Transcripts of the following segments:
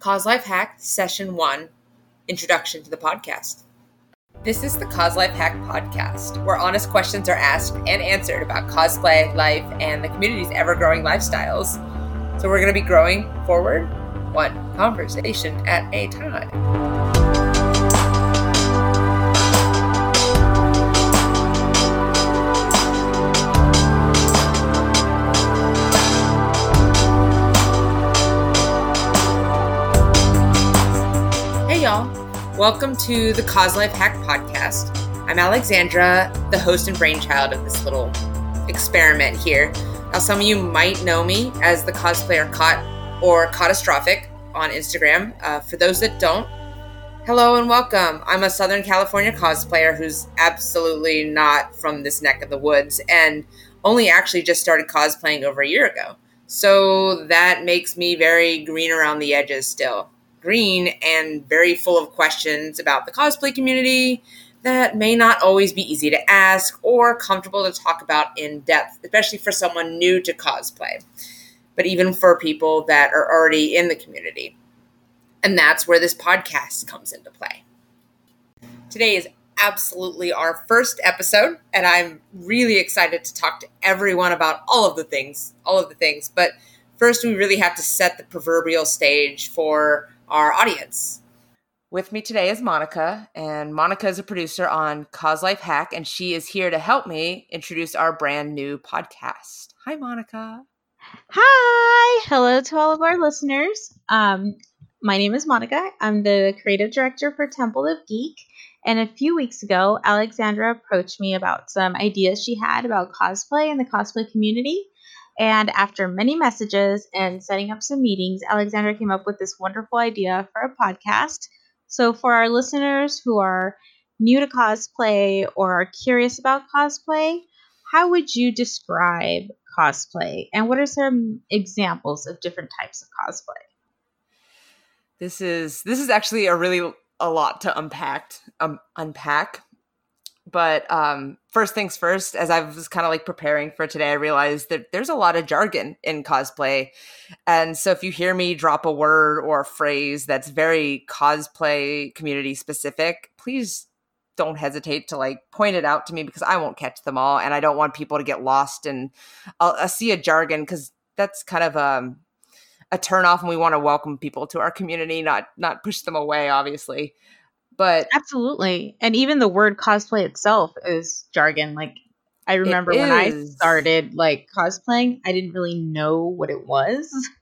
Cos Life Hack Session 1 Introduction to the Podcast. This is the Cos Life Hack Podcast, where honest questions are asked and answered about cosplay, life, and the community's ever growing lifestyles. So we're going to be growing forward, one conversation at a time. Welcome to the Cos Life Hack podcast. I'm Alexandra, the host and brainchild of this little experiment here. Now, some of you might know me as the cosplayer Cot or Catastrophic on Instagram. Uh, for those that don't, hello and welcome. I'm a Southern California cosplayer who's absolutely not from this neck of the woods and only actually just started cosplaying over a year ago. So that makes me very green around the edges still green and very full of questions about the cosplay community that may not always be easy to ask or comfortable to talk about in depth, especially for someone new to cosplay, but even for people that are already in the community. And that's where this podcast comes into play. Today is absolutely our first episode, and I'm really excited to talk to everyone about all of the things, all of the things. But first, we really have to set the proverbial stage for our audience. With me today is Monica, and Monica is a producer on Cos Life Hack, and she is here to help me introduce our brand new podcast. Hi, Monica. Hi. Hello to all of our listeners. Um, my name is Monica. I'm the creative director for Temple of Geek. And a few weeks ago, Alexandra approached me about some ideas she had about cosplay and the cosplay community. And after many messages and setting up some meetings, Alexandra came up with this wonderful idea for a podcast. So, for our listeners who are new to cosplay or are curious about cosplay, how would you describe cosplay? And what are some examples of different types of cosplay? This is this is actually a really a lot to unpack um, unpack but um, first things first, as I was kind of like preparing for today, I realized that there's a lot of jargon in cosplay. And so if you hear me drop a word or a phrase that's very cosplay community specific, please don't hesitate to like point it out to me because I won't catch them all. And I don't want people to get lost and I'll, see a jargon because that's kind of um, a turn off and we want to welcome people to our community, not not push them away, obviously. But absolutely. And even the word cosplay itself is jargon. Like I remember when I started like cosplaying, I didn't really know what it was.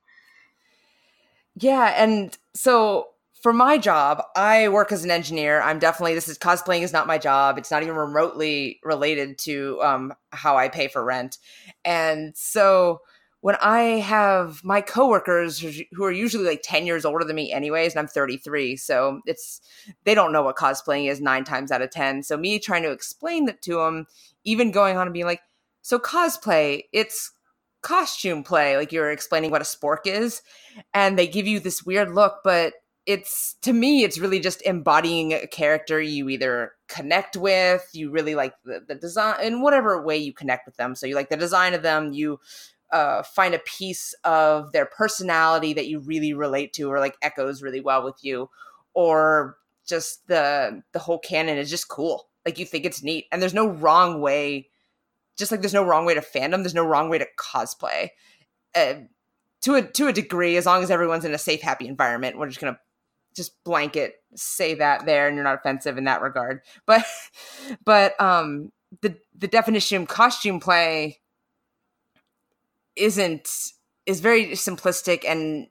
Yeah, and so for my job, I work as an engineer. I'm definitely this is cosplaying is not my job. It's not even remotely related to um, how I pay for rent, and so when I have my coworkers who are usually like 10 years older than me anyways, and I'm 33. So it's, they don't know what cosplaying is nine times out of 10. So me trying to explain that to them, even going on and being like, so cosplay, it's costume play. Like you're explaining what a spork is. And they give you this weird look, but it's to me it's really just embodying a character you either connect with you really like the, the design in whatever way you connect with them so you like the design of them you uh, find a piece of their personality that you really relate to or like echoes really well with you or just the the whole canon is just cool. Like you think it's neat and there's no wrong way just like there's no wrong way to fandom there's no wrong way to cosplay. Uh, to a to a degree as long as everyone's in a safe happy environment we're just gonna just blanket say that there and you're not offensive in that regard. But but um the the definition of costume play isn't is very simplistic and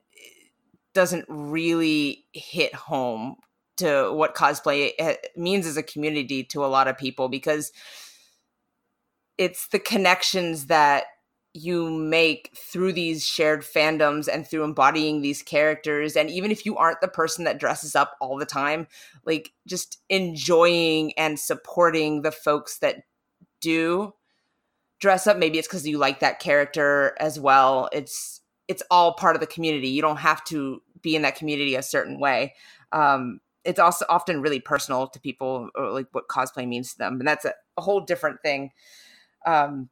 doesn't really hit home to what cosplay eh, means as a community to a lot of people because it's the connections that you make through these shared fandoms and through embodying these characters. And even if you aren't the person that dresses up all the time like just enjoying and supporting the folks that do dress up maybe it's because you like that character as well it's it's all part of the community you don't have to be in that community a certain way um, it's also often really personal to people or like what cosplay means to them and that's a, a whole different thing um,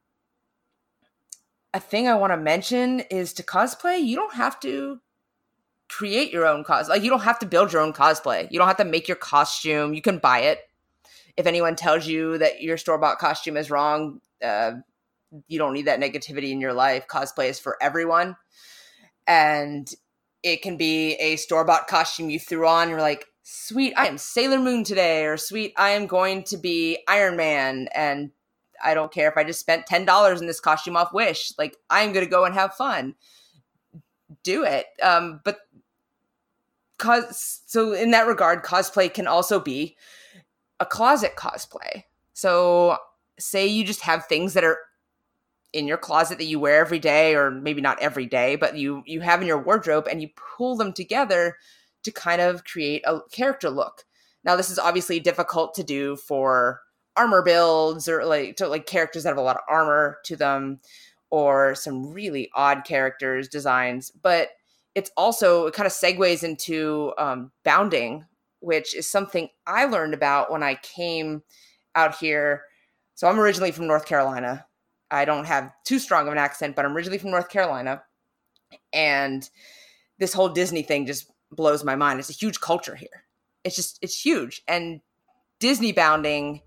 a thing i want to mention is to cosplay you don't have to create your own cos. Like you don't have to build your own cosplay. You don't have to make your costume. You can buy it. If anyone tells you that your store bought costume is wrong, uh, you don't need that negativity in your life. Cosplay is for everyone, and it can be a store bought costume you threw on. You're like, sweet, I am Sailor Moon today, or sweet, I am going to be Iron Man, and I don't care if I just spent ten dollars in this costume off Wish. Like I'm gonna go and have fun. Do it. Um, but cause so in that regard, cosplay can also be a closet cosplay. So say you just have things that are in your closet that you wear every day or maybe not every day but you you have in your wardrobe and you pull them together to kind of create a character look. Now this is obviously difficult to do for armor builds or like to like characters that have a lot of armor to them or some really odd characters designs but it's also it kind of segues into um, bounding which is something i learned about when i came out here. So i'm originally from north carolina i don't have too strong of an accent but i'm originally from north carolina. And this whole disney thing just blows my mind. It's a huge culture here. It's just it's huge. And disney bounding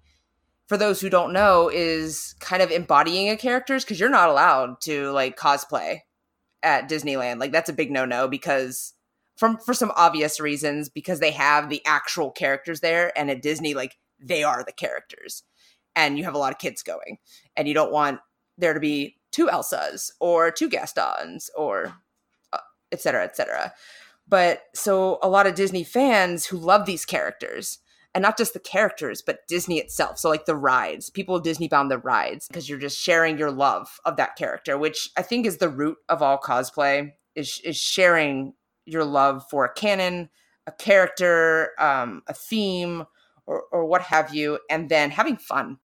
for those who don't know, is kind of embodying a characters because you're not allowed to like cosplay at Disneyland. Like that's a big no no because from for some obvious reasons because they have the actual characters there, and at Disney like they are the characters, and you have a lot of kids going, and you don't want there to be two Elsas or two Gastons or uh, et cetera, et. But so a lot of Disney fans who love these characters and not just the characters, but Disney itself. So like the rides, people Disney bound the rides because you're just sharing your love of that character, which I think is the root of all cosplay is is sharing your love for a canon, a character, um, a theme, or, or what have you, and then having fun.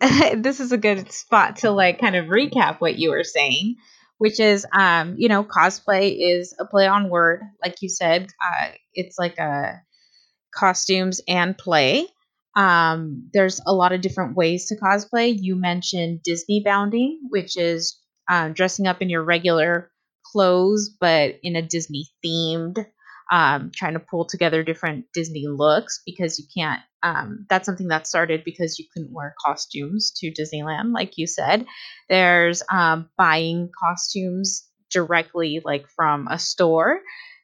this is a good spot to like kind of recap what you were saying which is um you know cosplay is a play on word like you said uh it's like a costumes and play. Um, there's a lot of different ways to cosplay. You mentioned Disney bounding, which is um, dressing up in your regular clothes, but in a Disney themed, um, trying to pull together different Disney looks because you can't. Um, that's something that started because you couldn't wear costumes to Disneyland, like you said. There's um, buying costumes directly, like from a store.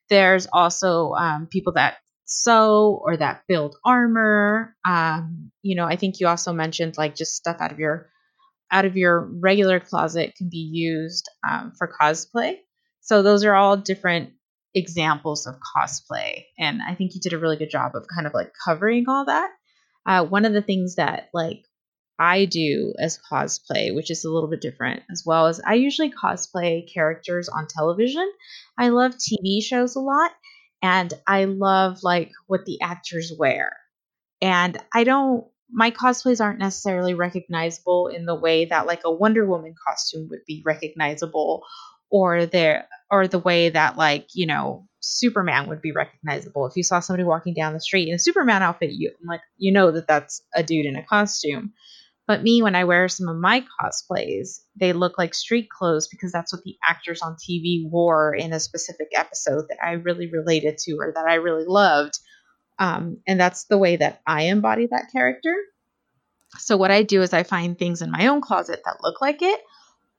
There's also um, people that sew or that build armor. Um, you know, I think you also mentioned like just stuff out of your out of your regular closet can be used um, for cosplay. So those are all different examples of cosplay, and I think you did a really good job of kind of like covering all that. Uh, one of the things that like I do as cosplay, which is a little bit different as well, is I usually cosplay characters on television. I love TV shows a lot, and I love like what the actors wear. And I don't my cosplays aren't necessarily recognizable in the way that like a Wonder Woman costume would be recognizable or the or the way that like, you know, Superman would be recognizable. If you saw somebody walking down the street in a Superman outfit, you like you know that that's a dude in a costume. But me, when I wear some of my cosplays, they look like street clothes because that's what the actors on TV wore in a specific episode that I really related to or that I really loved. Um, and that's the way that I embody that character. So, what I do is I find things in my own closet that look like it,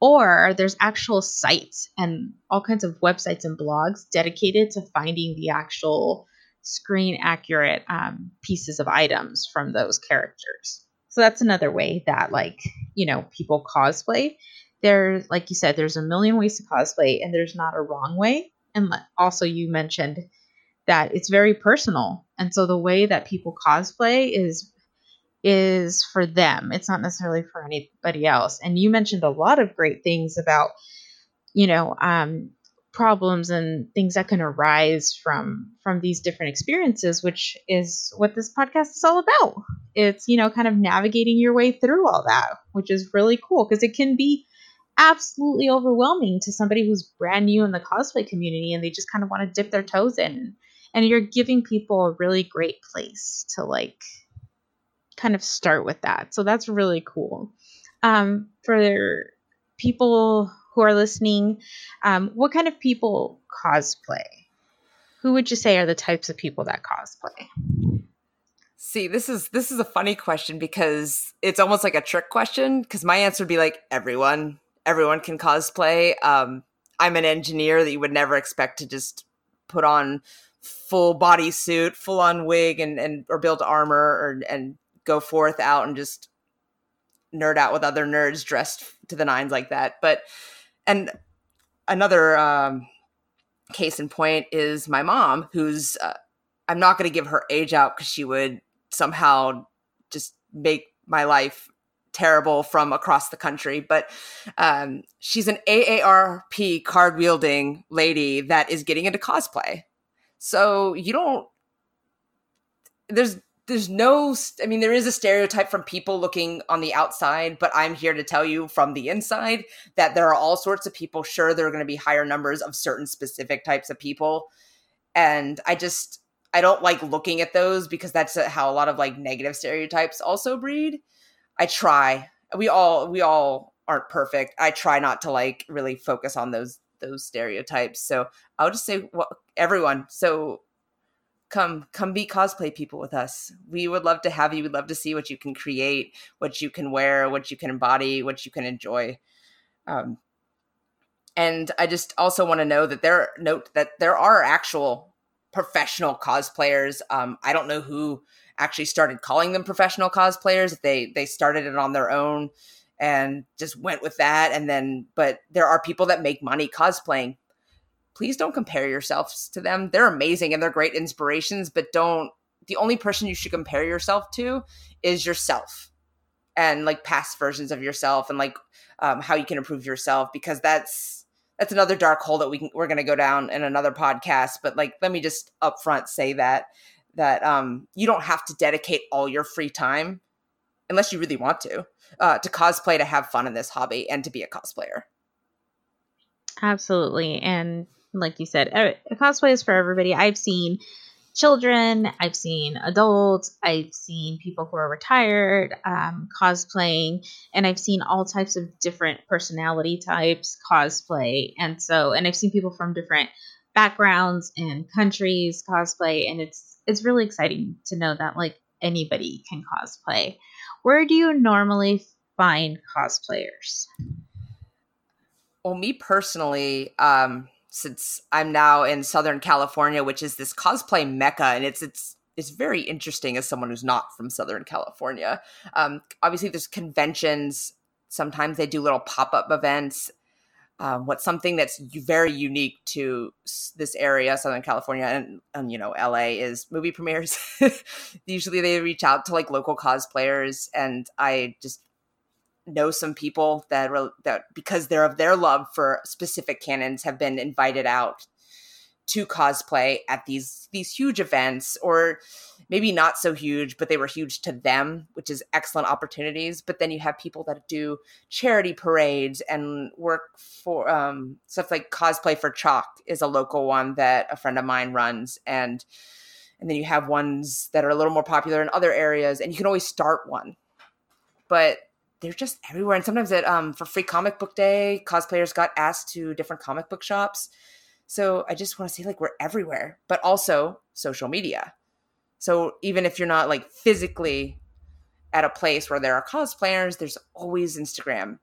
or there's actual sites and all kinds of websites and blogs dedicated to finding the actual screen accurate um, pieces of items from those characters. So that's another way that like, you know, people cosplay. There's like you said, there's a million ways to cosplay and there's not a wrong way. And also you mentioned that it's very personal. And so the way that people cosplay is is for them. It's not necessarily for anybody else. And you mentioned a lot of great things about, you know, um, problems and things that can arise from from these different experiences which is what this podcast is all about it's you know kind of navigating your way through all that which is really cool because it can be absolutely overwhelming to somebody who's brand new in the cosplay community and they just kind of want to dip their toes in and you're giving people a really great place to like kind of start with that so that's really cool um, for people who are listening, um, what kind of people cosplay? who would you say are the types of people that cosplay? See, this is this is a funny question because it's almost like a trick question because my answer would be like everyone. Everyone can cosplay. Um, I'm an engineer that you would never expect to just put on full body suit, full on wig and and or build armor or and go forth out and just nerd out with other nerds dressed to the nines like that. But and another um, case in point is my mom, who's uh, I'm not going to give her age out because she would somehow just make my life terrible from across the country. But um, she's an AARP card wielding lady that is getting into cosplay. So you don't. There's there's no i mean there is a stereotype from people looking on the outside but i'm here to tell you from the inside that there are all sorts of people sure there are going to be higher numbers of certain specific types of people. And i just i don't like looking at those because that's uh, how a lot of like negative stereotypes also breed. I try. We all we all aren't perfect. I try not to like really focus on those those stereotypes. So i'll just say well, everyone. So come come be cosplay people with us. We would love to have you. We'd love to see what you can create what you can wear what you can embody what you can enjoy. Um, and i just also want to know that there note that there are actual professional cosplayers. Um, i don't know who actually started calling them professional cosplayers. They they started it on their own and just went with that. And then but there are people that make money cosplaying please don't compare yourselves to them. They're amazing and they're great inspirations, but don't the only person you should compare yourself to is yourself and like past versions of yourself and like um, how you can improve yourself because that's that's another dark hole that we can, we're going to go down in another podcast but like let me just upfront say that that um, you don't have to dedicate all your free time unless you really want to uh, to cosplay to have fun in this hobby and to be a cosplayer absolutely and like you said, cosplay is for everybody. I've seen children, I've seen adults, I've seen people who are retired um, cosplaying, and I've seen all types of different personality types cosplay. And so, and I've seen people from different backgrounds and countries cosplay, and it's it's really exciting to know that like anybody can cosplay. Where do you normally find cosplayers? Well, me personally, um, since I'm now in Southern California, which is this cosplay mecca, and it's it's it's very interesting as someone who's not from Southern California. Um, obviously, there's conventions. Sometimes they do little pop up events. Um, what's something that's very unique to this area, Southern California, and, and you know, LA is movie premieres. Usually, they reach out to like local cosplayers, and I just know some people that that because they're of their love for specific canons have been invited out to cosplay at these these huge events or maybe not so huge but they were huge to them which is excellent opportunities. But then you have people that do charity parades and work for um, stuff like cosplay for chalk is a local one that a friend of mine runs and and then you have ones that are a little more popular in other areas and you can always start one. But they're just everywhere. And sometimes it um for free comic book day, cosplayers got asked to different comic book shops. So I just want to say like we're everywhere, but also social media. So even if you're not like physically at a place where there are cosplayers, there's always Instagram.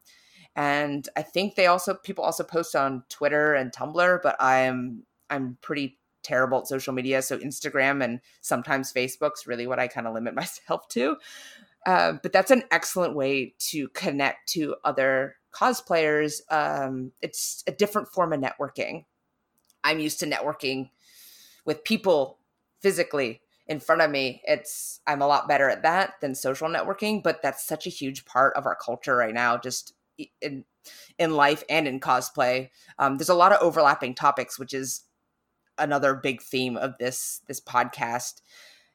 And I think they also people also post on Twitter and Tumblr, but I'm I'm pretty terrible at social media. So Instagram and sometimes Facebook's really what I kind of limit myself to. Uh, but that's an excellent way to connect to other cosplayers. Um, it's a different form of networking. I'm used to networking with people physically in front of me. It's I'm a lot better at that than social networking, but that's such a huge part of our culture right now. Just in in life and in cosplay, um, there's a lot of overlapping topics, which is another big theme of this this podcast.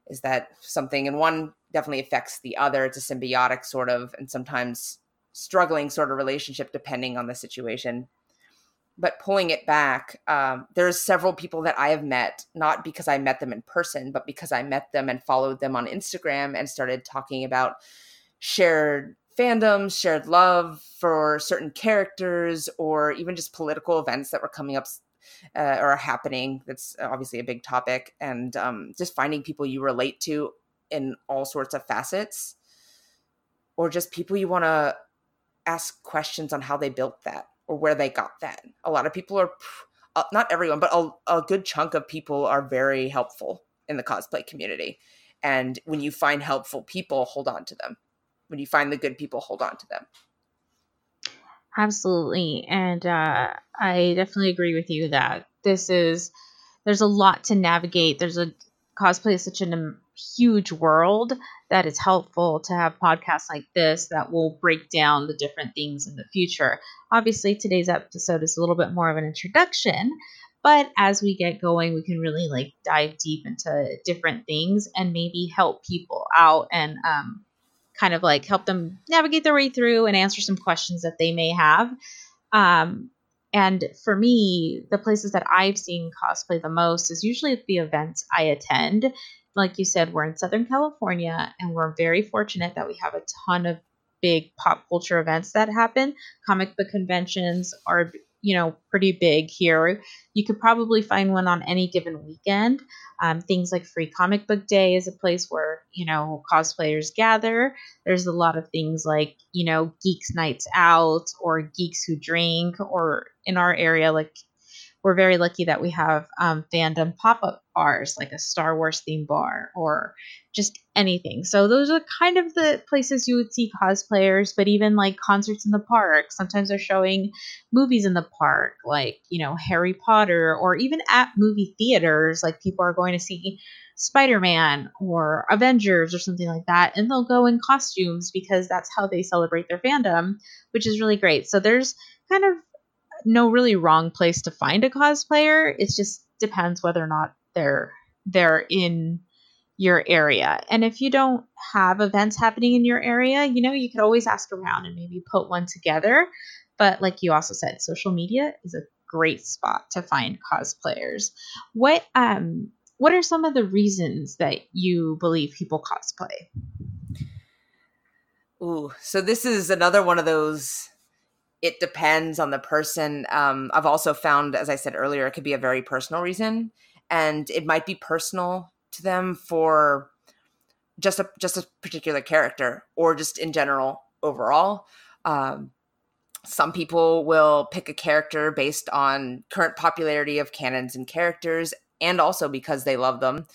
Is that something in one definitely affects the other. It's a symbiotic sort of, and sometimes struggling sort of relationship depending on the situation. But pulling it back, um, there's several people that I have met, not because I met them in person, but because I met them and followed them on Instagram and started talking about shared fandoms, shared love for certain characters, or even just political events that were coming up uh, or happening that's obviously a big topic and um, just finding people you relate to in all sorts of facets or just people you want to ask questions on how they built that or where they got that a lot of people are uh, not everyone but a, a good chunk of people are very helpful in the cosplay community and when you find helpful people hold on to them when you find the good people hold on to them Absolutely. And uh, I definitely agree with you that this is, there's a lot to navigate. There's a, cosplay is such a um, huge world that it's helpful to have podcasts like this that will break down the different things in the future. Obviously, today's episode is a little bit more of an introduction, but as we get going, we can really like dive deep into different things and maybe help people out and um, kind of like help them navigate their way through and answer some questions that they may have. Um, and for me, the places that I've seen cosplay the most is usually at the events I attend. Like you said, we're in Southern California and we're very fortunate that we have a ton of big pop culture events that happen. Comic book conventions are you know, pretty big here. You could probably find one on any given weekend. Um, things like Free Comic Book Day is a place where, you know, cosplayers gather. There's a lot of things like, you know, Geeks Nights Out or Geeks Who Drink, or in our area, like we're very lucky that we have um, fandom pop up bars, like a Star Wars theme bar or just anything. So those are kind of the places you would see cosplayers, but even like concerts in the park. Sometimes they're showing movies in the park, like, you know, Harry Potter, or even at movie theaters, like people are going to see Spider Man or Avengers or something like that, and they'll go in costumes because that's how they celebrate their fandom, which is really great. So there's kind of no really wrong place to find a cosplayer. It just depends whether or not they're they're in your area. And if you don't have events happening in your area, you know, you could always ask around and maybe put one together. But like you also said, social media is a great spot to find cosplayers. What um what are some of the reasons that you believe people cosplay? Ooh, so this is another one of those it depends on the person. Um, I've also found, as I said earlier, it could be a very personal reason, and it might be personal to them for just a just a particular character or just in general overall. Um, some people will pick a character based on current popularity of canons and characters, and also because they love them,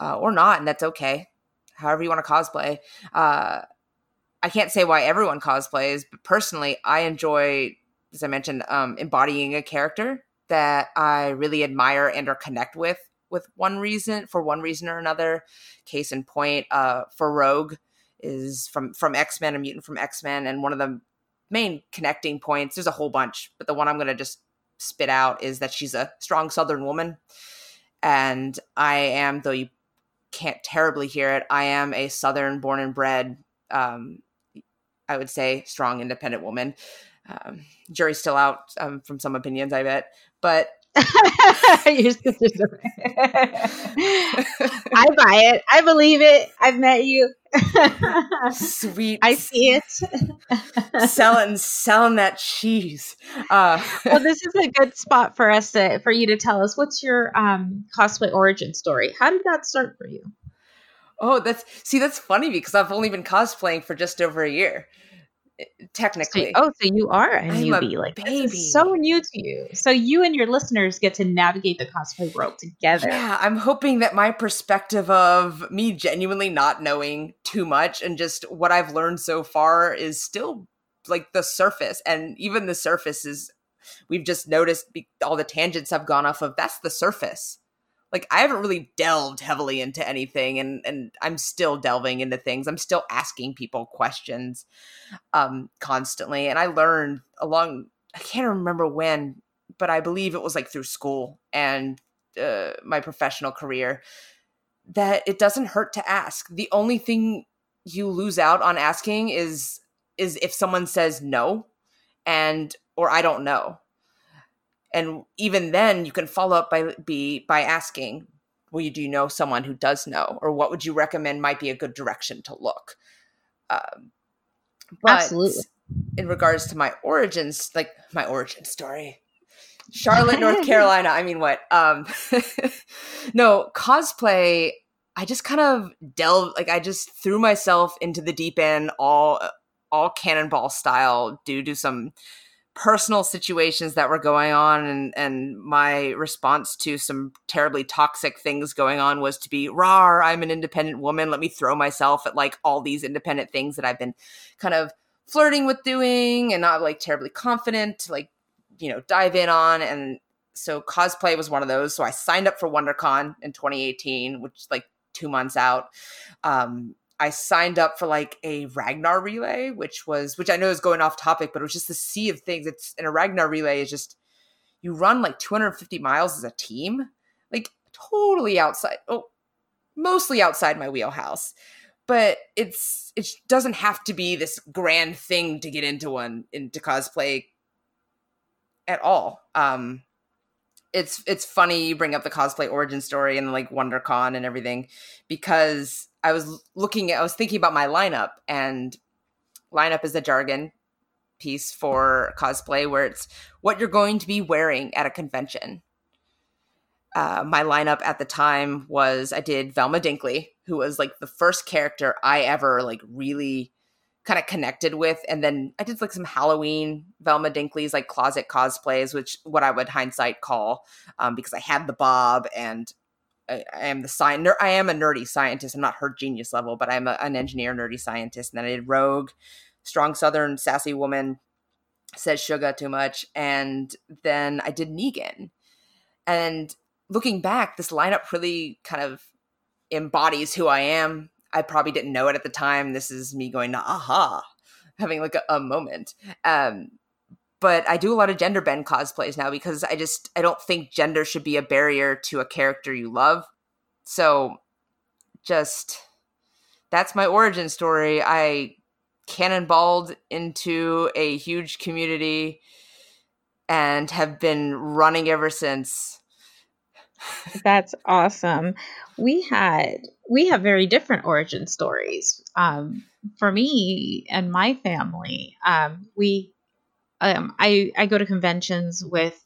uh, or not, and that's okay. However you want to cosplay. Uh, I can't say why everyone cosplays, but personally, I enjoy, as I mentioned, um, embodying a character that I really admire and or connect with with one reason for one reason or another. Case in point, uh, for Rogue is from from X Men, a mutant from X Men, and one of the main connecting points. There's a whole bunch, but the one I'm going to just spit out is that she's a strong Southern woman, and I am, though you can't terribly hear it, I am a Southern born and bred um, I would say strong, independent woman. Um, jury's still out um, from some opinions, I bet, but. I buy it. I believe it. I've met you. Sweet. I see it. selling, selling that cheese. Uh, well, this is a good spot for us to, for you to tell us what's your um, cosplay origin story. How did that start for you? Oh, that's see, that's funny because I've only been cosplaying for just over a year, eh, technically. So, oh, so you are a I'm newbie, a like baby. So new to you. So you and your listeners get to navigate the cosplay world together. Yeah, I'm hoping that my perspective of me genuinely not knowing too much and just what I've learned so far is still like the surface, and even the surface is. We've just noticed all the tangents I've gone off of. That's the surface like I haven't really delved heavily into anything and and I'm still delving into things. I'm still asking people questions um constantly and I learned along I can't remember when, but I believe it was like through school and uh, my professional career that it doesn't hurt to ask. The only thing you lose out on asking is is if someone says no and or I don't know and even then you can follow up by be by asking well you do you know someone who does know or what would you recommend might be a good direction to look um, absolutely in regards to my origins like my origin story Charlotte, North Carolina. I mean, what? Um, no, cosplay. I just kind of delved, like, I just threw myself into the deep end, all, all cannonball style, due to some personal situations that were going on and and my response to some terribly toxic things going on was to be rar i'm an independent woman. Let me throw myself at like all these independent things that i've been kind of flirting with doing and not like terribly confident like you know dive in on. And so cosplay was one of those. So i signed up for wondercon in 2018 which like two months out. Um I signed up for like a Ragnar relay, which was which I know is going off topic, but it was just the sea of things. It's in a Ragnar relay is just you run like 250 miles as a team, like totally outside. Oh, mostly outside my wheelhouse, but it's it doesn't have to be this grand thing to get into one into cosplay at all. Um, it's it's funny you bring up the cosplay origin story and like WonderCon and everything because I was looking at, I was thinking about my lineup, and lineup is a jargon piece for cosplay where it's what you're going to be wearing at a convention. Uh, my lineup at the time was I did Velma Dinkley, who was like the first character I ever like really kind of connected with, and then I did like some Halloween Velma Dinkley's like closet cosplays, which what I would hindsight call um, because I had the bob and I, I am the science. I am a nerdy scientist. I'm not her genius level, but I'm a, an engineer, nerdy scientist. And then I did Rogue, strong Southern sassy woman, says sugar too much, and then I did Negan. And looking back, this lineup really kind of embodies who I am. I probably didn't know it at the time. This is me going, aha, having like a, a moment. Um, but I do a lot of gender bend cosplays now because I just I don't think gender should be a barrier to a character you love. So just that's my origin story. I cannonballed into a huge community and have been running ever since. That's awesome. We had we have very different origin stories. Um, for me and my family, um, we um, I I go to conventions with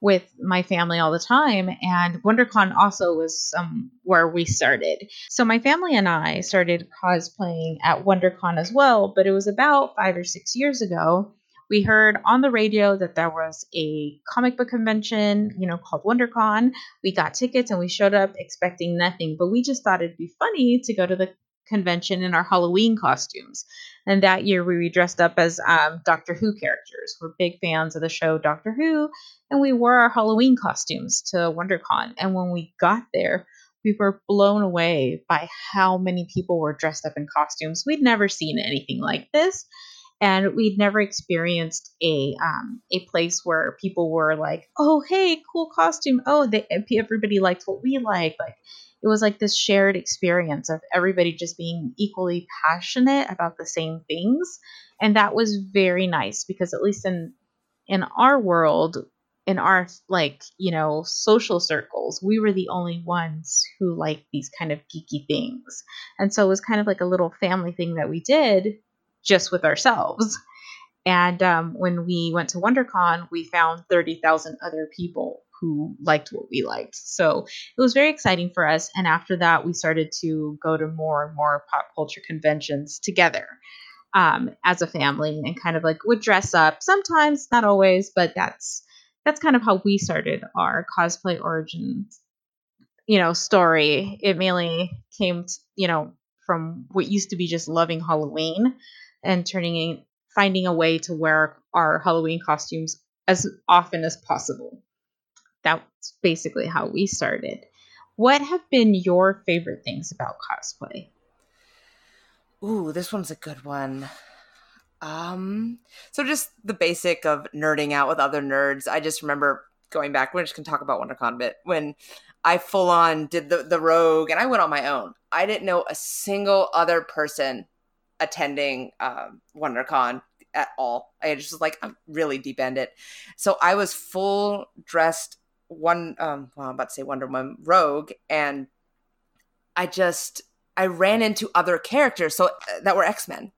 with my family all the time and WonderCon also was um, where we started. So my family and I started cosplaying at WonderCon as well, but it was about 5 or 6 years ago. We heard on the radio that there was a comic book convention, you know, called WonderCon. We got tickets and we showed up expecting nothing, but we just thought it'd be funny to go to the convention in our Halloween costumes. And that year we dressed up as um, Doctor Who characters. We're big fans of the show Doctor Who, and we wore our Halloween costumes to WonderCon. And when we got there, we were blown away by how many people were dressed up in costumes. We'd never seen anything like this, and we'd never experienced a um, a place where people were like, "Oh, hey, cool costume! Oh, they, everybody liked what we like." Like it was like this shared experience of everybody just being equally passionate about the same things and that was very nice because at least in in our world in our like you know social circles we were the only ones who liked these kind of geeky things and so it was kind of like a little family thing that we did just with ourselves and um, when we went to wondercon we found 30000 other people who liked what we liked. So it was very exciting for us. And after that, we started to go to more and more pop culture conventions together um, as a family and kind of like would dress up sometimes, not always, but that's that's kind of how we started our cosplay origins you know story it mainly came you know from what used to be just loving halloween and turning in, finding a way to wear our halloween costumes as often as possible that's basically how we started. What have been your favorite things about cosplay? Ooh, this one's a good one. Um, so just the basic of nerding out with other nerds. I just remember going back. We're just gonna talk about WonderCon a bit when I full on did the the Rogue, and I went on my own. I didn't know a single other person attending um, WonderCon at all. I just was like, I'm really deep end it. So I was full dressed one um well, I'm about to say Wonder Woman Rogue and I just I ran into other characters so uh, that were X-Men.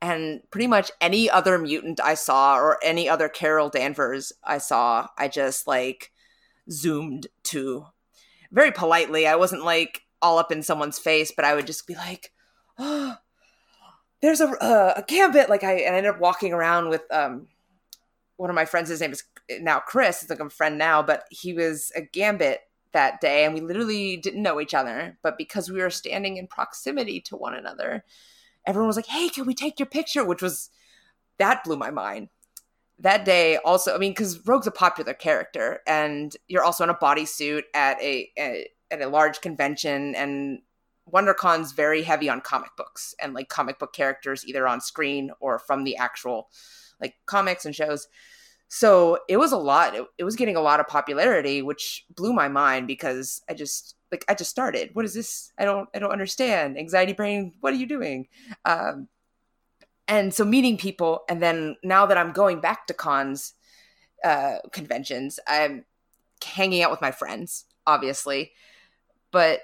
and pretty much any other mutant I saw or any other Carol Danvers I saw, I just like zoomed to very politely. I wasn't like all up in someone's face, but I would just be like, "Oh, there's a uh, a gambit!" Like I, and I ended up walking around with um one of my friends. His name is now Chris. It's like a friend now, but he was a gambit that day, and we literally didn't know each other. But because we were standing in proximity to one another, everyone was like, "Hey, can we take your picture?" Which was that blew my mind. That day, also, I mean, because Rogue's a popular character, and you're also in a bodysuit at a, a at a large convention, and WonderCon's very heavy on comic books and like comic book characters, either on screen or from the actual like comics and shows. So it was a lot. It, it was getting a lot of popularity, which blew my mind because I just like I just started. What is this? I don't I don't understand. Anxiety brain. What are you doing? Um, and so meeting people, and then now that I'm going back to cons, uh, conventions, I'm hanging out with my friends, obviously, but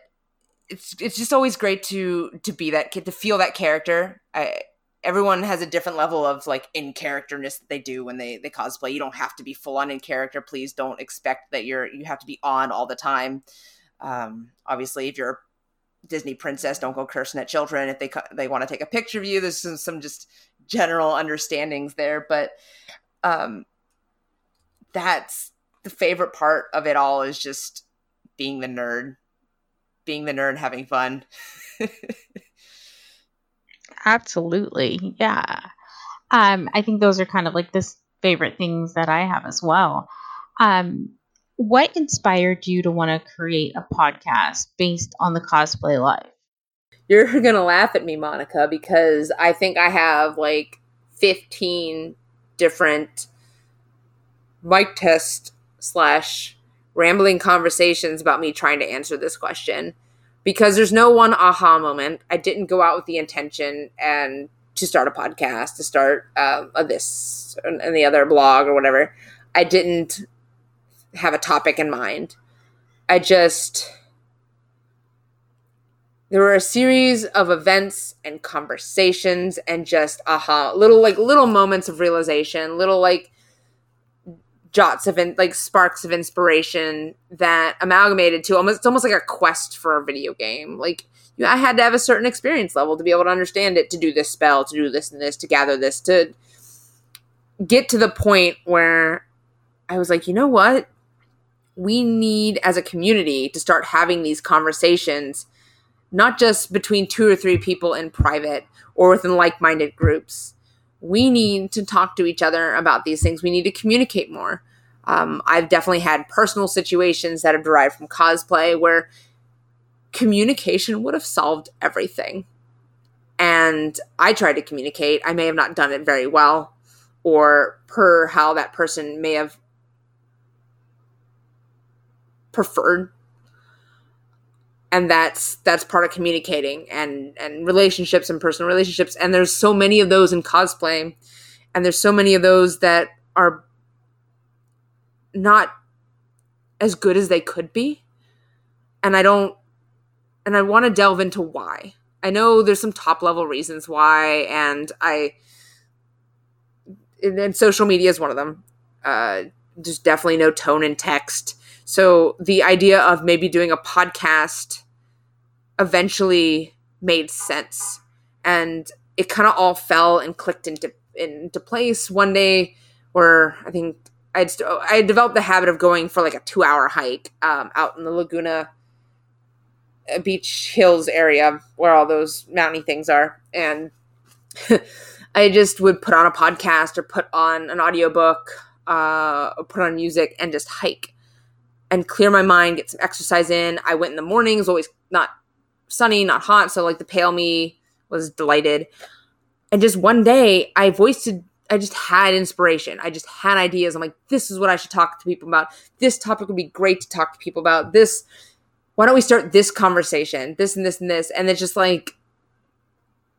it's it's just always great to to be that kid to feel that character. I everyone has a different level of like in characterness that they do when they they cosplay. You don't have to be full on in character. Please don't expect that you're you have to be on all the time. Um, obviously, if you're a Disney princess, don't go cursing at children. If they they want to take a picture of you, there's some, some just general understandings there. But um, that's the favorite part of it all is just being the nerd, being the nerd, having fun. Absolutely, yeah. Um, I think those are kind of like the favorite things that I have as well. Um, what inspired you to want to create a podcast based on the cosplay life? You're going to laugh at me, Monica, because I think I have like 15 different mic test slash rambling conversations about me trying to answer this question because there's no one aha moment. I didn't go out with the intention and to start a podcast, to start uh, this and the other blog or whatever. I didn't have a topic in mind. I just there were a series of events and conversations and just aha little like little moments of realization little like jots of in, like sparks of inspiration that amalgamated to almost it's almost like a quest for a video game. Like you i had to have a certain experience level to be able to understand it to do this spell to do this and this to gather this to get to the point where i was like you know what? We need as a community to start having these conversations not just between two or three people in private or within like-minded groups we need to talk to each other about these things. We need to communicate more. Um, i've definitely had personal situations that have derived from cosplay where communication would have solved everything. And i tried to communicate. I may have not done it very well or per how that person may have preferred and that's that's part of communicating and and relationships and personal relationships. And there's so many of those in cosplay. And there's so many of those that are not as good as they could be. And i don't and i want to delve into why. I know there's some top level reasons why and i and social media is one of them. Uh there's definitely no tone in text so the idea of maybe doing a podcast eventually made sense. And it kind of all fell and clicked into into place. One day where I think I'd I developed the habit of going for like a two hour hike um, out in the Laguna uh, Beach Hills area where all those mountainy things are, and I just would put on a podcast or put on an audiobook, uh, or put on music and just hike and clear my mind, get some exercise in. I went in the morning, mornings, always not sunny, not hot. So like the pale me was delighted. And just one day I voiced I just had inspiration. I just had ideas. I'm like, this is what I should talk to people about. This topic would be great to talk to people about. This, why don't we start this conversation? This and this and this. And it's just like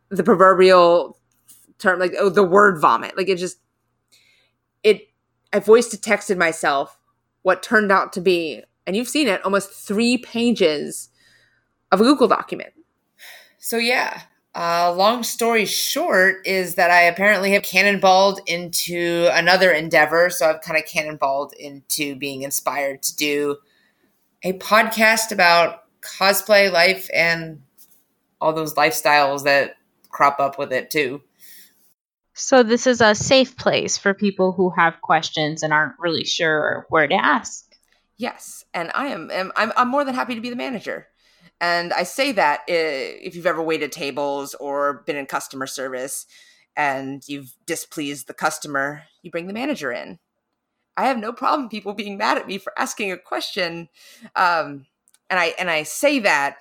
the proverbial term, like, oh, the word vomit. Like it just, it, I voiced to texted myself what turned out to be, and you've seen it, almost three pages of a Google document. So yeah, Uh, long story short is that I apparently have cannonballed into another endeavor. So I've kind of cannonballed into being inspired to do a podcast about cosplay life and all those lifestyles that crop up with it too. So this is a safe place for people who have questions and aren't really sure where to ask. Yes, and I am, am I'm, I'm more than happy to be the manager. And I say that if you've ever waited tables or been in customer service and you've displeased the customer, you bring the manager in. I have no problem people being mad at me for asking a question. Um, and I and I say that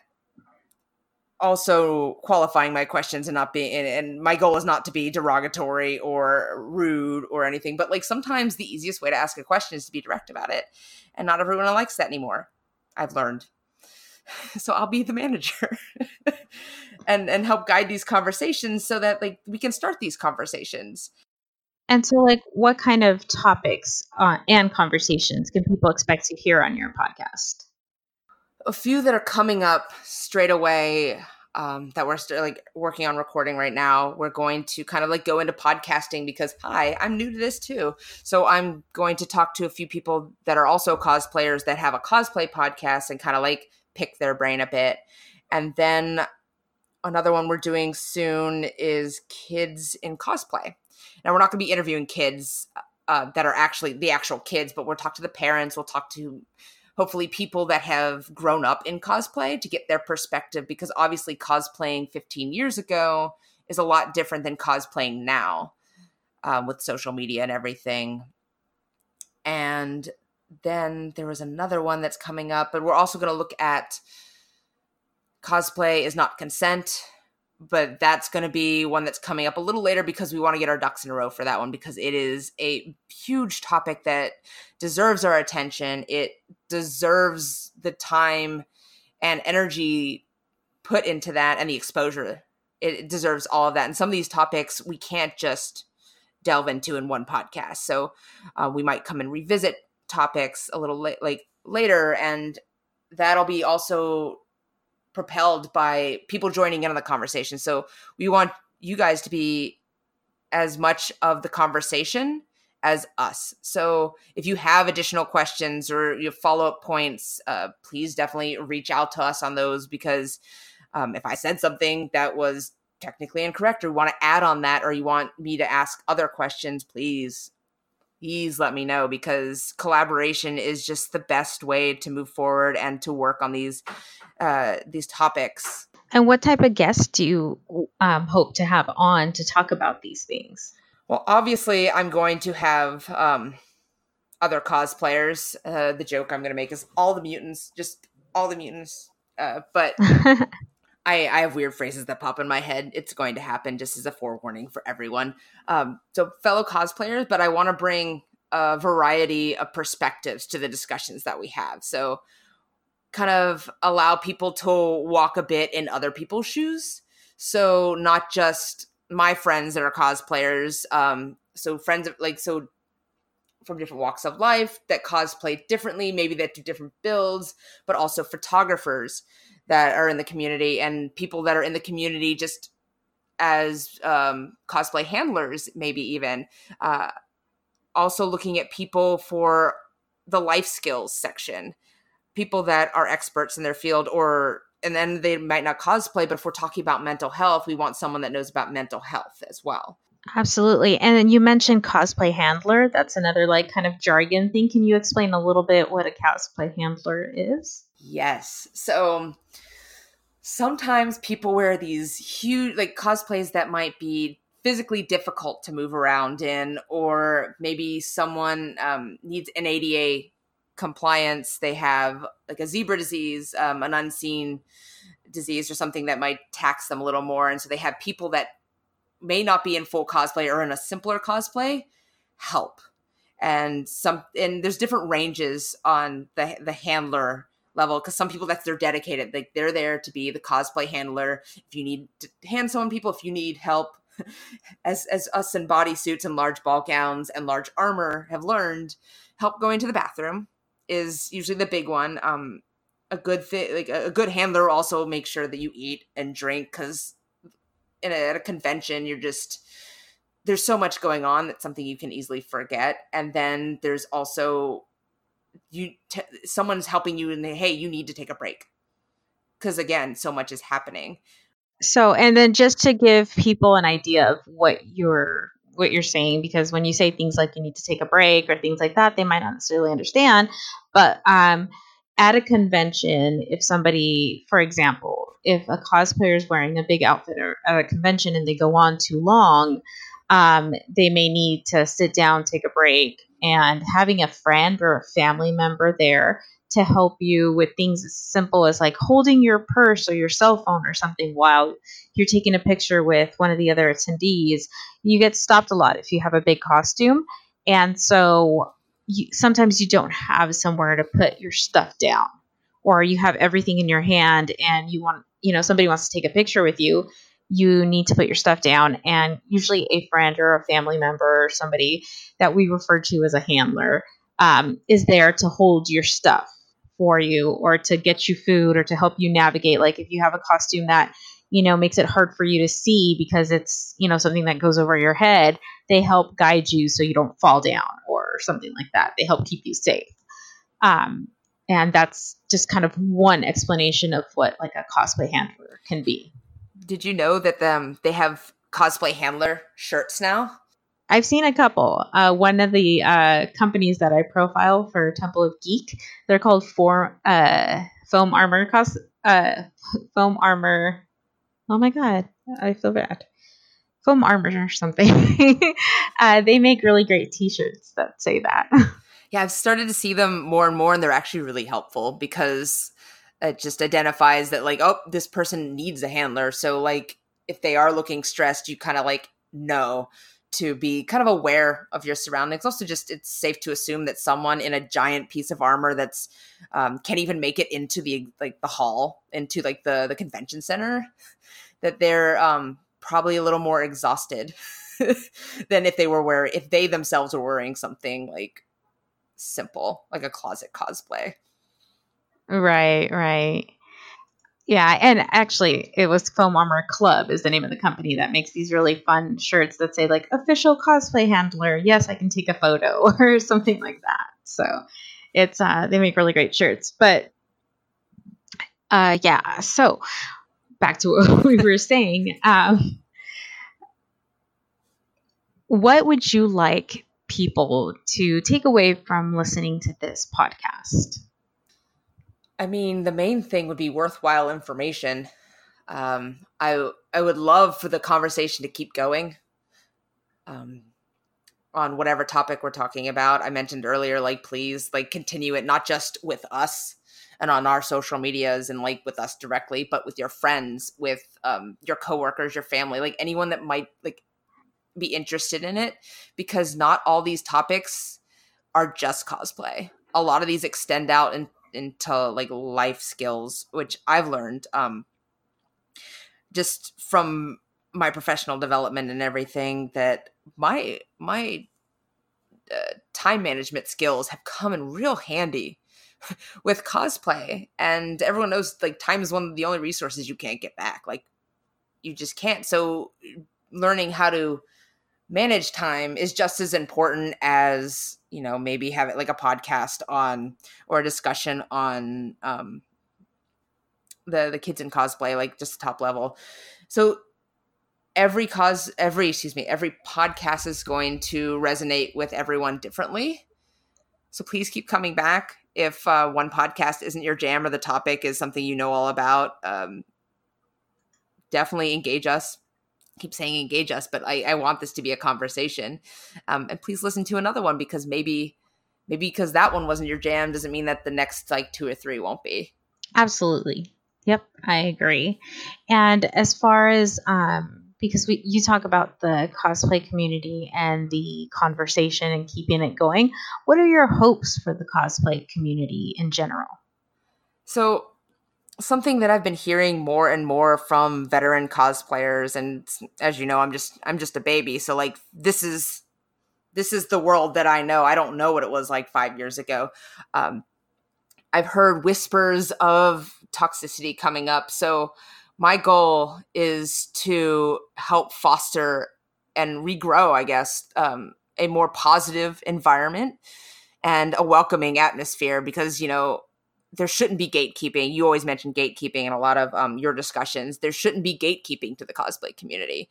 also qualifying my questions and not being and, and, my goal is not to be derogatory or rude or anything but like sometimes the easiest way to ask a question is to be direct about it and not everyone likes that anymore i've learned. So i'll be the manager and and help guide these conversations so that like we can start these conversations. And so like what kind of topics uh, and conversations can people expect to hear on your podcast a few that are coming up straight away um, that we're like working on recording right now. We're going to kind of like go into podcasting because hi, I'm new to this too. So I'm going to talk to a few people that are also cosplayers that have a cosplay podcast and kind of like pick their brain a bit. And then another one we're doing soon is kids in cosplay. Now we're not going to be interviewing kids uh, that are actually the actual kids, but we'll talk to the parents. We'll talk to hopefully people that have grown up in cosplay to get their perspective because obviously cosplaying 15 years ago is a lot different than cosplaying now um, with social media and everything. And then there was another one that's coming up but we're also going to look at cosplay is not consent but that's going to be one that's coming up a little later because we want to get our ducks in a row for that one because it is a huge topic that deserves our attention. It deserves the time and energy put into that and the exposure. It deserves all of that. And some of these topics we can't just delve into in one podcast. So uh, we might come and revisit topics a little la- like later and that'll be also propelled by people joining in on the conversation. So we want you guys to be as much of the conversation as us. So if you have additional questions or you follow up points, uh, please definitely reach out to us on those because um, if I said something that was technically incorrect or you want to add on that or you want me to ask other questions, please please let me know because collaboration is just the best way to move forward and to work on these uh, these topics. And what type of guests do you um, hope to have on to talk about these things? Well, obviously, I'm going to have um, other cosplayers. Uh, the joke I'm going to make is all the mutants, just all the mutants. Uh, but I, I have weird phrases that pop in my head. It's going to happen just as a forewarning for everyone. Um, so, fellow cosplayers, but I want to bring a variety of perspectives to the discussions that we have. So, kind of allow people to walk a bit in other people's shoes. So, not just my friends that are cosplayers. Um, so, friends of like, so from different walks of life that cosplay differently, maybe that do different builds, but also photographers that are in the community and people that are in the community just as um, cosplay handlers, maybe even. Uh, also looking at people for the life skills section, people that are experts in their field or and then they might not cosplay, but if we're talking about mental health, we want someone that knows about mental health as well. Absolutely. And then you mentioned cosplay handler. That's another like kind of jargon thing. Can you explain a little bit what a cosplay handler is? Yes. So sometimes people wear these huge like cosplays that might be physically difficult to move around in or maybe someone um, needs an ada compliance they have like a zebra disease um, an unseen disease or something that might tax them a little more and so they have people that may not be in full cosplay or in a simpler cosplay help and some and there's different ranges on the the handler level because some people that's they're dedicated like they're there to be the cosplay handler if you need to hand someone people if you need help as as us in bodysuits and large ball gowns and large armor have learned help going to the bathroom is usually the big one um a good thing like a good handler also makes sure that you eat and drink because in a, at a convention, you're just there's so much going on that's something you can easily forget. And then there's also you t- someone's helping you and they, hey, you need to take a break because again, so much is happening. So, and then just to give people an idea of what you're what you're saying because when you say things like you need to take a break or things like that they might not necessarily understand but um at a convention if somebody for example if a cosplayer is wearing a big outfit at a convention and they go on too long um, they may need to sit down take a break and having a friend or a family member there to help you with things as simple as like holding your purse or your cell phone or something while you're taking a picture with one of the other attendees. You get stopped a lot if you have a big costume. And so you, sometimes you don't have somewhere to put your stuff down or you have everything in your hand and you want, you know, somebody wants to take a picture with you. You need to put your stuff down, and usually a friend or a family member or somebody that we refer to as a handler um, is there to hold your stuff for you or to get you food or to help you navigate. Like if you have a costume that you know makes it hard for you to see because it's you know something that goes over your head they help guide you so you don't fall down or something like that. They help keep you safe. Um, and that's just kind of one explanation of what like a cosplay handler can be did you know that um, they have cosplay handler shirts now I've seen a couple. Uh, one of the uh, companies that I profile for Temple of Geek, they're called For, uh, Foam Armor Cos- uh, Foam Armor. Oh my god, I feel bad. Foam Armor or something. Uh, they make really great T-shirts that say that. Yeah, I've started to see them more and more, and they're actually really helpful because it just identifies that like, oh, this person needs a handler. So like, if they are looking stressed, you kind of like know to be kind of aware of your surroundings. Also, just it's safe to assume that someone in a giant piece of armor that's um, can't even make it into the like the hall, into like the the convention center, that they're um, probably a little more exhausted than if they were wearing if they themselves were wearing something like simple, like a closet cosplay. Right, right. Yeah, and actually, it was Foam Armor Club is the name of the company that makes these really fun shirts that say like official cosplay handler. Yes, I can take a photo or something like that. So it's uh, they make really great shirts. But uh, yeah, so back to what we were saying. Um, what would you like people to take away from listening to this podcast? I mean, the main thing would be worthwhile information. Um, I I would love for the conversation to keep going. Um, on whatever topic we're talking about. I mentioned earlier, like please, like continue it not just with us and on our social medias and like with us directly, but with your friends, with um, your coworkers, your family, like anyone that might like be interested in it, because not all these topics are just cosplay. A lot of these extend out and into like life skills which i've learned um just from my professional development and everything that my my uh, time management skills have come in real handy with cosplay. And everyone knows like time is one of the only resources you can't get back. Like you just can't. So learning how to manage time is just as important as you know maybe have it like a podcast on or a discussion on um the the kids in cosplay like just top level. So every cause every excuse me every podcast is going to resonate with everyone differently. So please keep coming back. If uh, one podcast isn't your jam or the topic is something you know all about um, definitely engage us keep saying engage us, but I, I want this to be a conversation. Um, and please listen to another one because maybe maybe because that one wasn't your jam doesn't mean that the next like two or three won't be. Absolutely. Yep, I agree. And as far as um because we you talk about the cosplay community and the conversation and keeping it going, what are your hopes for the cosplay community in general? So something that I've been hearing more and more from veteran cosplayers and as you know I'm just I'm just a baby so like this is this is the world that I know. I don't know what it was like 5 years ago. Um, I've heard whispers of toxicity coming up so my goal is to help foster and regrow, I guess, um, a more positive environment and a welcoming atmosphere because, you know, there shouldn't be gatekeeping. You always mention gatekeeping in a lot of um, your discussions. There shouldn't be gatekeeping to the cosplay community.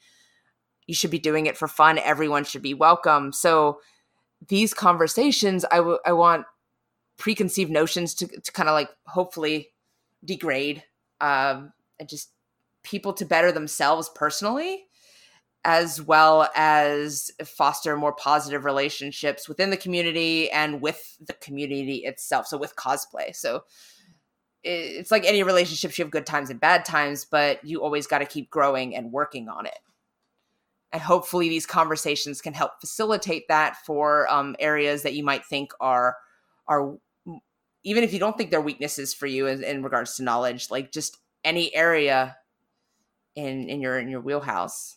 You should be doing it for fun. Everyone should be welcome. So these conversations, I, w- I want preconceived notions to, to kind of like hopefully degrade um, and just people to better themselves personally as well as foster more positive relationships within the community and with the community itself so with cosplay so it's like any relationships you have good times and bad times but you always got to keep growing and working on it and hopefully these conversations can help facilitate that for um, areas that you might think are are even if you don't think they're weaknesses for you in, in regards to knowledge like just any area in in your in your wheelhouse.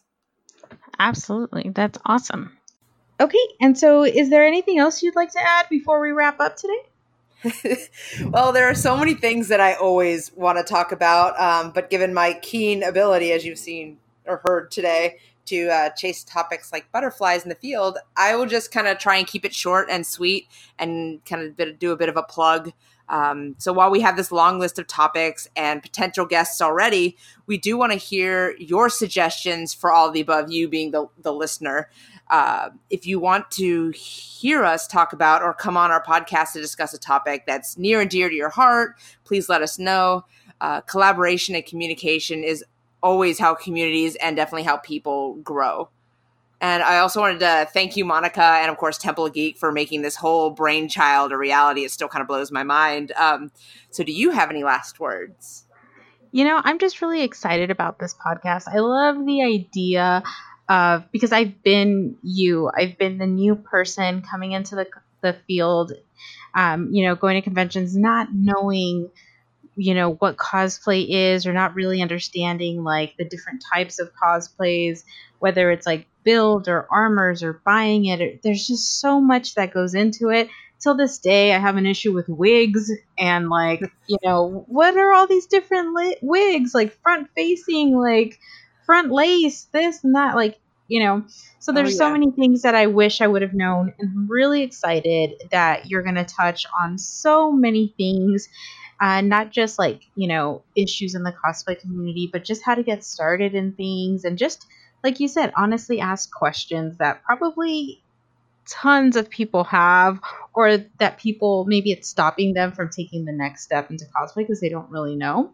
Absolutely. That's awesome. Okay, and so is there anything else you'd like to add before we wrap up today? well, there are so many things that I always want to talk about, um, but given my keen ability, as you've seen or heard today, to uh, chase topics like butterflies in the field, I will just kind of try and keep it short and sweet and kind of do a bit of a plug. Um, so while we have this long list of topics and potential guests already, we do want to hear your suggestions for all of the above, you being the, the listener. Uh, if you want to hear us talk about or come on our podcast to discuss a topic that's near and dear to your heart, please let us know. Uh, collaboration and communication is always how communities and definitely how people grow. And I also wanted to thank you, Monica, and of course, Temple Geek for making this whole brainchild a reality. It still kind of blows my mind. Um, so, do you have any last words? You know, I'm just really excited about this podcast. I love the idea of because I've been you, I've been the new person coming into the, the field, um, you know, going to conventions, not knowing you know what cosplay is or not really understanding like the different types of cosplays whether it's like build or armors or buying it. Or, there's just so much that goes into it. Till this day, I have an issue with wigs and like, you know, what are all these different li- wigs? Like front facing, like front lace, this and that. Like, you know, so there's oh, yeah. so many things that I wish I would have known. And I'm really excited that you're going to touch on so many things. Uh, not just like, you know, issues in the cosplay community, but just how to get started in things and just like you said, honestly ask questions that probably tons of people have, or that people maybe it's stopping them from taking the next step into cosplay because they don't really know.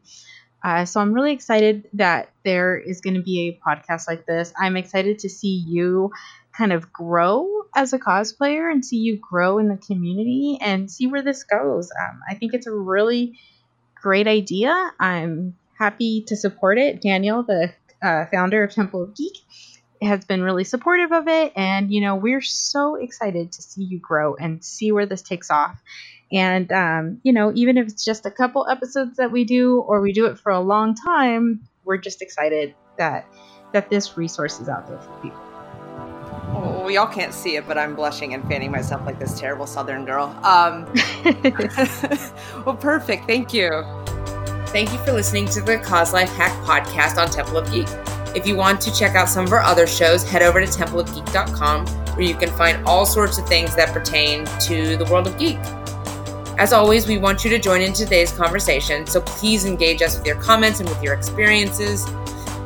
Uh, so I'm really excited that there is going to be a podcast like this. I'm excited to see you kind of grow as a cosplayer and see you grow in the community and see where this goes. Um, I think it's a really great idea. I'm happy to support it. Daniel, the uh, founder of Temple of Geek, has been really supportive of it. And, you know, we're so excited to see you grow and see where this takes off. And, um, you know, even if it's just a couple episodes that we do or we do it for a long time, we're just excited that that this resource is out there for people. Well, we all can't see it, but I'm blushing and fanning myself like this terrible Southern girl. Um, well, perfect. Thank you. Thank you for listening to the Cos Life Hack podcast on Temple of Geek. If you want to check out some of our other shows, head over to templeofgeek.com where you can find all sorts of things that pertain to the world of geek. As always, we want you to join in today's conversation, so please engage us with your comments and with your experiences.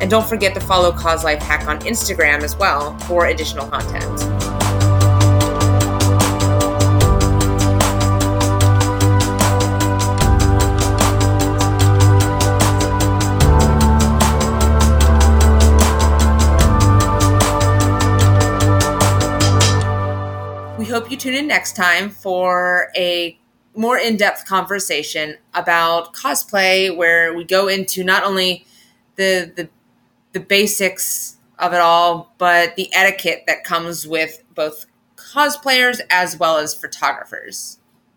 And don't forget to follow Cos Life Hack on Instagram as well for additional content. Hope you tune in next time for a more in depth conversation about cosplay, where we go into not only the, the, the basics of it all, but the etiquette that comes with both cosplayers as well as photographers.